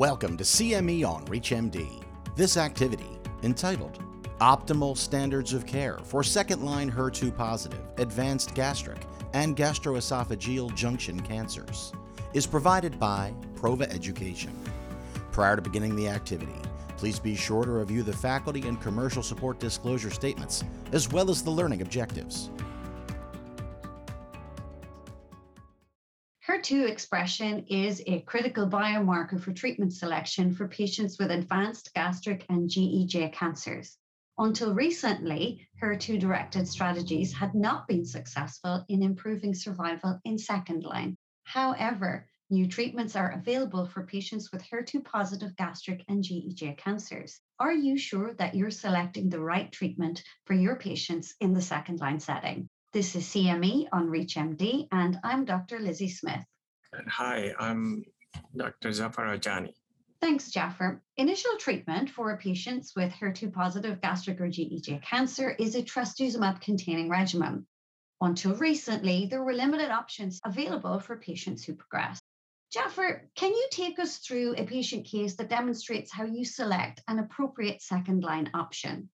Welcome to CME on ReachMD. This activity, entitled Optimal Standards of Care for Second Line HER2 Positive, Advanced Gastric, and Gastroesophageal Junction Cancers, is provided by Prova Education. Prior to beginning the activity, please be sure to review the faculty and commercial support disclosure statements, as well as the learning objectives. HER2 expression is a critical biomarker for treatment selection for patients with advanced gastric and GEJ cancers. Until recently, HER2 directed strategies had not been successful in improving survival in second line. However, new treatments are available for patients with HER2 positive gastric and GEJ cancers. Are you sure that you're selecting the right treatment for your patients in the second line setting? This is CME on ReachMD, and I'm Dr. Lizzie Smith. And hi, I'm Dr. Jaffer Ajani. Thanks, Jaffer. Initial treatment for patients with HER2 positive gastric or GEJ cancer is a trastuzumab containing regimen. Until recently, there were limited options available for patients who progress. Jaffer, can you take us through a patient case that demonstrates how you select an appropriate second line option?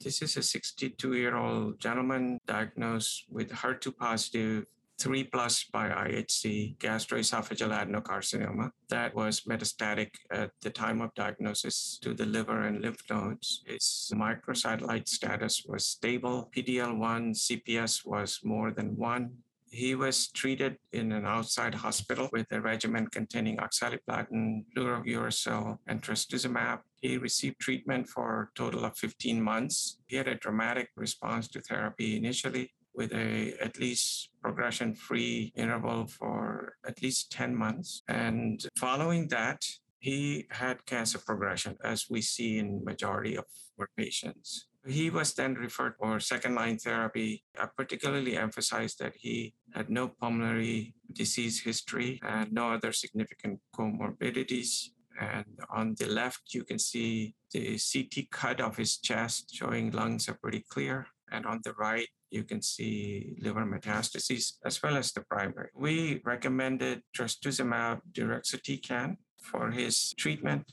This is a 62 year old gentleman diagnosed with HER2 positive 3 plus by IHC gastroesophageal adenocarcinoma that was metastatic at the time of diagnosis to the liver and lymph nodes. Its microsatellite status was stable. PDL1 CPS was more than 1. He was treated in an outside hospital with a regimen containing oxaliplatin, fluorouracil, and trastuzumab. He received treatment for a total of 15 months. He had a dramatic response to therapy initially with a at least progression free interval for at least 10 months and following that he had cancer progression as we see in majority of our patients he was then referred for second line therapy. I particularly emphasized that he had no pulmonary disease history and no other significant comorbidities. And on the left, you can see the CT cut of his chest showing lungs are pretty clear. And on the right, you can see liver metastases as well as the primary. We recommended trastuzumab deruxtecan for his treatment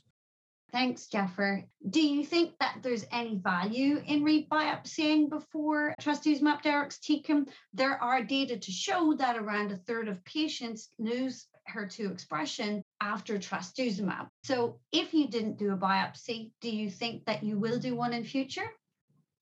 Thanks, Jaffer. Do you think that there's any value in rebiopsying before trastuzumab deruxtecan? There are data to show that around a third of patients lose HER2 expression after trastuzumab. So if you didn't do a biopsy, do you think that you will do one in future?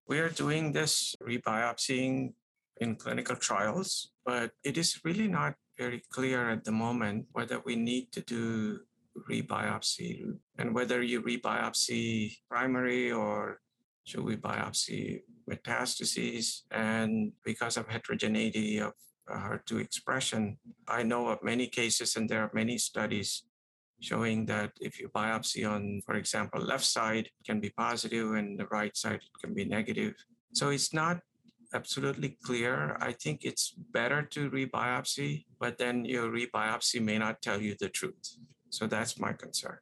We are doing this rebiopsying in clinical trials, but it is really not very clear at the moment whether we need to do rebiopsy and whether you rebiopsy primary or should we biopsy metastases. And because of heterogeneity of uh, HER2 expression, I know of many cases and there are many studies showing that if you biopsy on, for example, left side, can be positive and the right side can be negative. So it's not absolutely clear. I think it's better to rebiopsy, but then your rebiopsy may not tell you the truth. So that's my concern.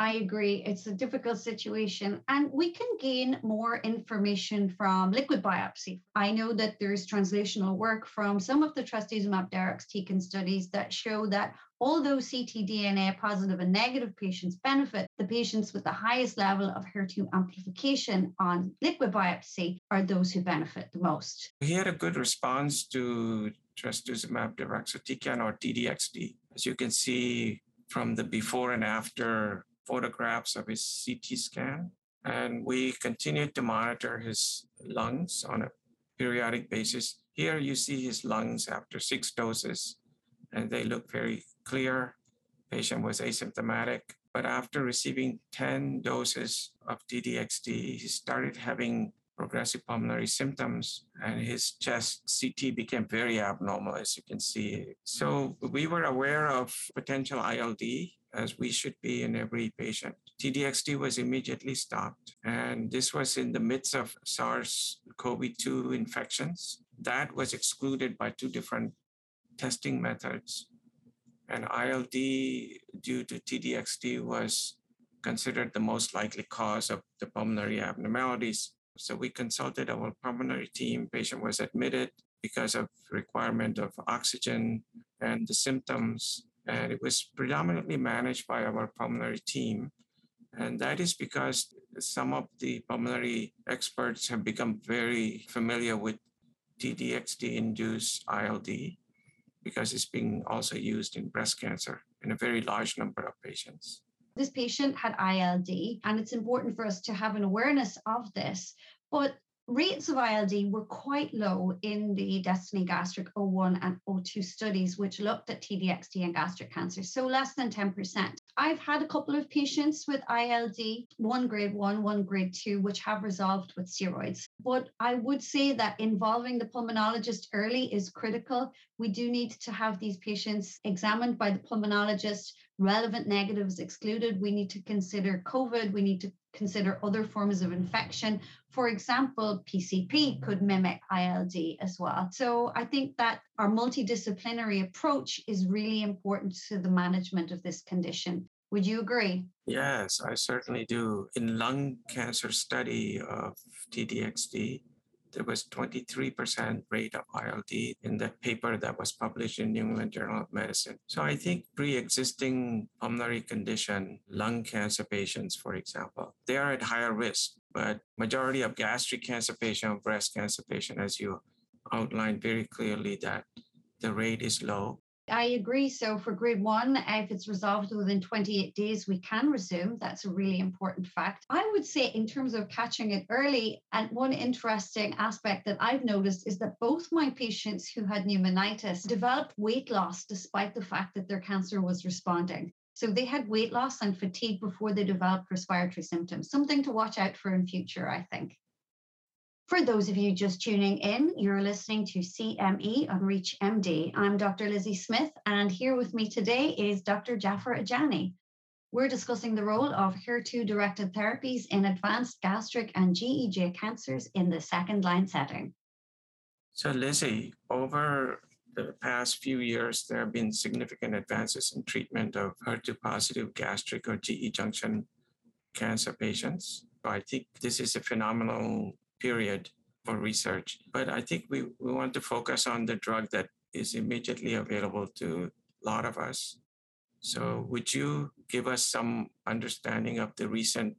I agree. It's a difficult situation. And we can gain more information from liquid biopsy. I know that there's translational work from some of the trastuzumab deruxtecan studies that show that although ctDNA positive and negative patients benefit, the patients with the highest level of HER2 amplification on liquid biopsy are those who benefit the most. He had a good response to trastuzumab deruxtecan or TDXD. As you can see, from the before and after photographs of his CT scan. And we continued to monitor his lungs on a periodic basis. Here you see his lungs after six doses, and they look very clear. Patient was asymptomatic, but after receiving 10 doses of TDXD, he started having progressive pulmonary symptoms and his chest CT became very abnormal, as you can see. So we were aware of potential ILD as we should be in every patient. TDXD was immediately stopped, and this was in the midst of SARS CoV 2 infections. That was excluded by two different testing methods. And ILD due to TDXD was considered the most likely cause of the pulmonary abnormalities. So we consulted our pulmonary team. Patient was admitted because of requirement of oxygen and the symptoms And it was predominantly managed by our pulmonary team. And that is because some of the pulmonary experts have become very familiar with TDXD induced ILD because it's being also used in breast cancer in a very large number of patients. This patient had ILD, and it's important for us to have an awareness of this. But rates of ILD were quite low in the Destiny Gastric 01 and 02 studies, which looked at TDXD and gastric cancer, so less than 10%. I've had a couple of patients with ILD, one grade one, one grade two, which have resolved with steroids. But I would say that involving the pulmonologist early is critical. We do need to have these patients examined by the pulmonologist relevant negatives excluded. We need to consider COVID. We need to consider other forms of infection. For example, PCP could mimic ILD as well. So I think that our multidisciplinary approach is really important to the management of this condition. Would you agree? Yes, I certainly do. In lung cancer study of TDXD, there was 23% rate of ILD in that paper that was published in New England Journal of Medicine. So I think pre-existing pulmonary condition, lung cancer patients, for example, they are at higher risk. But majority of gastric cancer patient, breast cancer patient, as you outlined very clearly, that the rate is low. I agree. So for grade one, if it's resolved within 28 days, we can resume. That's a really important fact. I would say, in terms of catching it early, and one interesting aspect that I've noticed is that both my patients who had pneumonitis developed weight loss despite the fact that their cancer was responding. So they had weight loss and fatigue before they developed respiratory symptoms. Something to watch out for in future, I think. For those of you just tuning in, you're listening to CME on Reach MD. I'm Dr. Lizzie Smith, and here with me today is Dr. Jaffer Ajani. We're discussing the role of HER2 directed therapies in advanced gastric and GEJ cancers in the second line setting. So, Lizzie, over the past few years, there have been significant advances in treatment of HER2 positive gastric or GE junction cancer patients. I think this is a phenomenal period for research. But I think we, we want to focus on the drug that is immediately available to a lot of us. So, mm-hmm. would you give us some understanding of the recent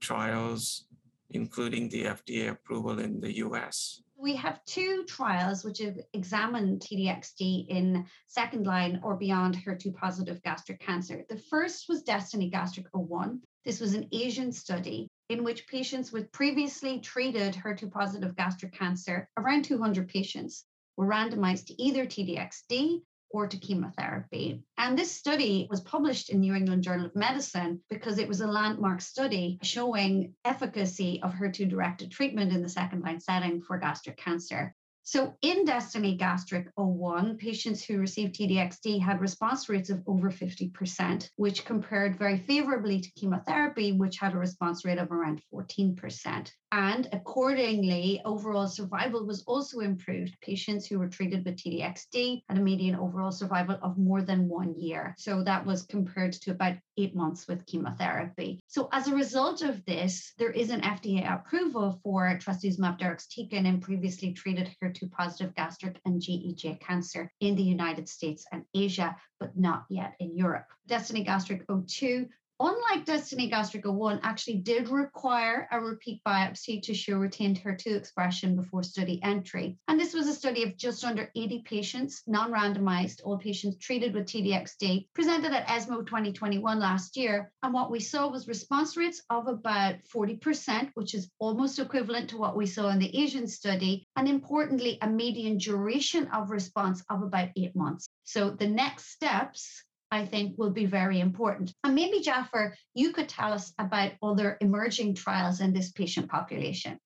trials, including the FDA approval in the US? We have two trials which have examined TDXD in second line or beyond HER2 positive gastric cancer. The first was Destiny Gastric 01. This was an Asian study in which patients with previously treated HER2 positive gastric cancer, around 200 patients, were randomized to either TDXD or to chemotherapy. And this study was published in New England Journal of Medicine because it was a landmark study showing efficacy of HER2 directed treatment in the second line setting for gastric cancer. So in Destiny Gastric 01, patients who received TDXD had response rates of over 50%, which compared very favorably to chemotherapy, which had a response rate of around 14%. And accordingly, overall survival was also improved. Patients who were treated with TDXD had a median overall survival of more than one year. So that was compared to about eight months with chemotherapy. So as a result of this, there is an FDA approval for trastuzumab deruxtecan in previously treated HER2 positive gastric and GEJ cancer in the United States and Asia, but not yet in Europe. Destiny Gastric 02 unlike Destiny Gastric 01, actually did require a repeat biopsy to show retained HER2 expression before study entry. And this was a study of just under 80 patients, non randomized, all patients treated with TDXD, presented at ESMO 2021 last year. And what we saw was response rates of about 40%, which is almost equivalent to what we saw in the Asian study. And importantly, a median duration of response of about eight months. So the next steps I think will be very important. And maybe, Jaffer, you could tell us about other emerging trials in this patient population.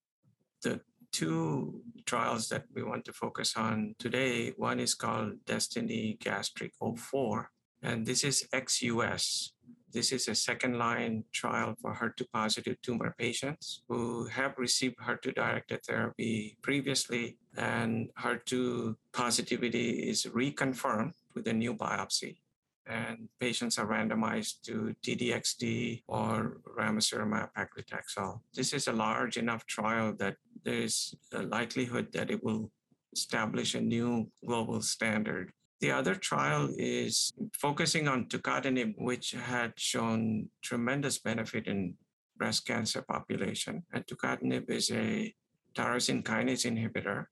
The two trials that we want to focus on today one is called Destiny Gastric 04, and this is ex US. This is a second line trial for HER2 positive tumor patients who have received HER2 directed therapy previously, and HER2 positivity is reconfirmed with a new biopsy and patients are randomized to TDXD or ramucirumab paclitaxel. This is a large enough trial that there is a likelihood that it will establish a new global standard. The other trial is focusing on tucatinib, which had shown tremendous benefit in breast cancer population. And tucatinib is a tyrosine kinase inhibitor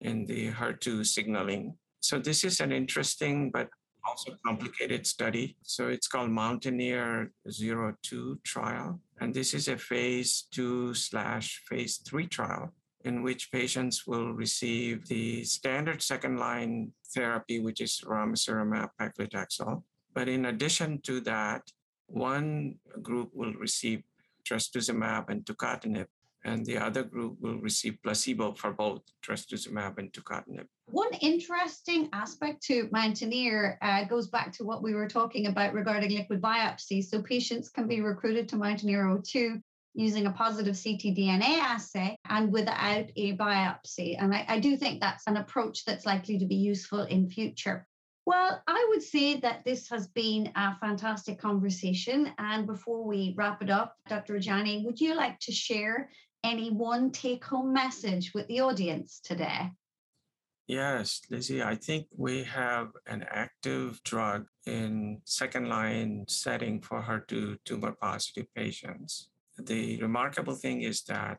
in the HER2 signaling. So this is an interesting but also complicated study. So it's called Mountaineer 02 trial. And this is a phase two slash phase three trial in which patients will receive the standard second line therapy, which is ramucirumab paclitaxel. But in addition to that, one group will receive trastuzumab and tucatinib, and the other group will receive placebo for both trastuzumab and tucatinib. One interesting aspect to Mountaineer uh, goes back to what we were talking about regarding liquid biopsy. So patients can be recruited to Mountaineer 02 using a positive ctDNA assay and without a biopsy. And I, I do think that's an approach that's likely to be useful in future. Well, I would say that this has been a fantastic conversation. And before we wrap it up, Dr. Ajani, would you like to share any one take home message with the audience today? Yes, Lizzie, I think we have an active drug in second line setting for HER2 tumor positive patients. The remarkable thing is that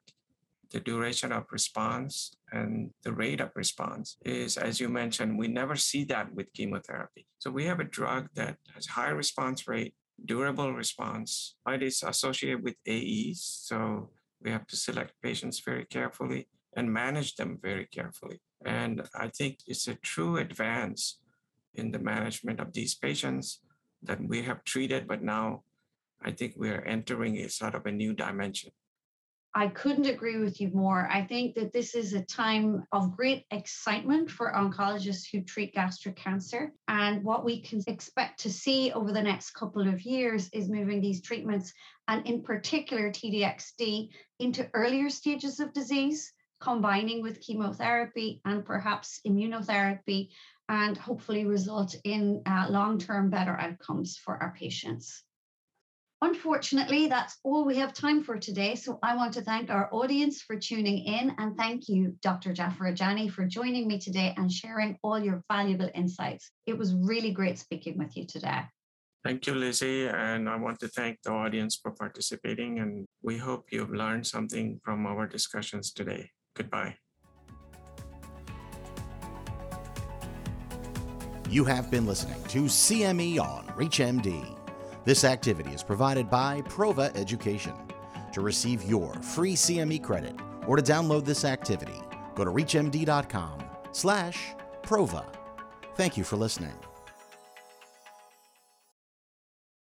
the duration of response and the rate of response is, as you mentioned, we never see that with chemotherapy. So we have a drug that has high response rate, durable response, but it's associated with AEs. So we have to select patients very carefully and manage them very carefully. And I think it's a true advance in the management of these patients that we have treated, but now I think we are entering a sort of a new dimension. I couldn't agree with you more. I think that this is a time of great excitement for oncologists who treat gastric cancer. And what we can expect to see over the next couple of years is moving these treatments, and in particular TDXD, into earlier stages of disease, combining with chemotherapy and perhaps immunotherapy, and hopefully result in uh, long term better outcomes for our patients. Unfortunately, that's all we have time for today. So I want to thank our audience for tuning in and thank you, Dr. Jaffer Ajani, for joining me today and sharing all your valuable insights. It was really great speaking with you today. Thank you, Lizzie. And I want to thank the audience for participating. And we hope you've learned something from our discussions today. Goodbye. You have been listening to CME on ReachMD. This activity is provided by Prova Education. To receive your free CME credit or to download this activity, go to reachmd.com slash prova. Thank you for listening.